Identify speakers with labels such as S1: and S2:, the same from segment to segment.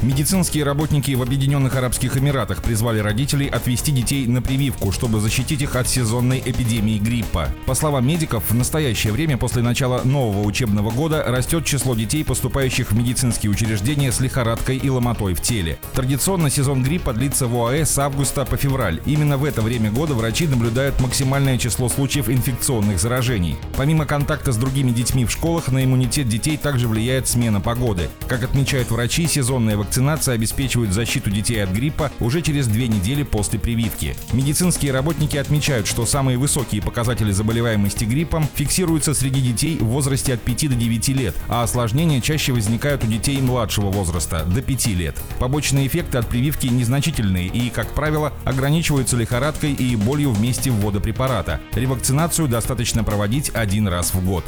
S1: Медицинские работники в Объединенных Арабских Эмиратах призвали родителей отвести детей на прививку, чтобы защитить их от сезонной эпидемии гриппа. По словам медиков, в настоящее время после начала нового учебного года растет число детей, поступающих в медицинские учреждения с лихорадкой и ломотой в теле. Традиционно сезон гриппа длится в ОАЭ с августа по февраль. Именно в это время года врачи наблюдают максимальное число случаев инфекционных заражений. Помимо контакта с другими детьми в школах, на иммунитет детей также влияет смена погоды. Как отмечают врачи, сезонная вакцинация вакцинация обеспечивает защиту детей от гриппа уже через две недели после прививки. Медицинские работники отмечают, что самые высокие показатели заболеваемости гриппом фиксируются среди детей в возрасте от 5 до 9 лет, а осложнения чаще возникают у детей младшего возраста, до 5 лет. Побочные эффекты от прививки незначительные и, как правило, ограничиваются лихорадкой и болью в месте ввода препарата. Ревакцинацию достаточно проводить один раз в год.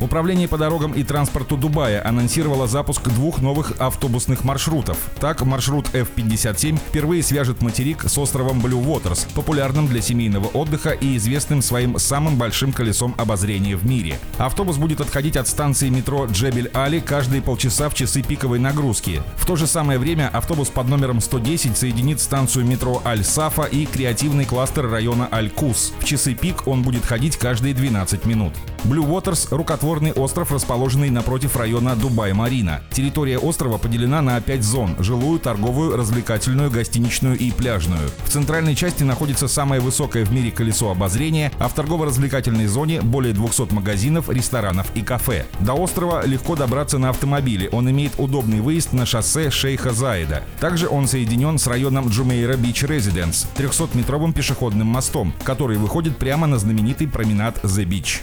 S1: Управление по дорогам и транспорту Дубая анонсировало запуск двух новых автобусных автобусных маршрутов. Так, маршрут F-57 впервые свяжет материк с островом Blue Waters, популярным для семейного отдыха и известным своим самым большим колесом обозрения в мире. Автобус будет отходить от станции метро Джебель-Али каждые полчаса в часы пиковой нагрузки. В то же самое время автобус под номером 110 соединит станцию метро Аль-Сафа и креативный кластер района Аль-Кус. В часы пик он будет ходить каждые 12 минут. Blue Waters – рукотворный остров, расположенный напротив района Дубай-Марина. Территория острова поделена на 5 зон – жилую, торговую, развлекательную, гостиничную и пляжную. В центральной части находится самое высокое в мире колесо обозрения, а в торгово-развлекательной зоне более 200 магазинов, ресторанов и кафе. До острова легко добраться на автомобиле, он имеет удобный выезд на шоссе Шейха Заида. Также он соединен с районом Джумейра Бич Резиденс, 300-метровым пешеходным мостом, который выходит прямо на знаменитый променад The Beach.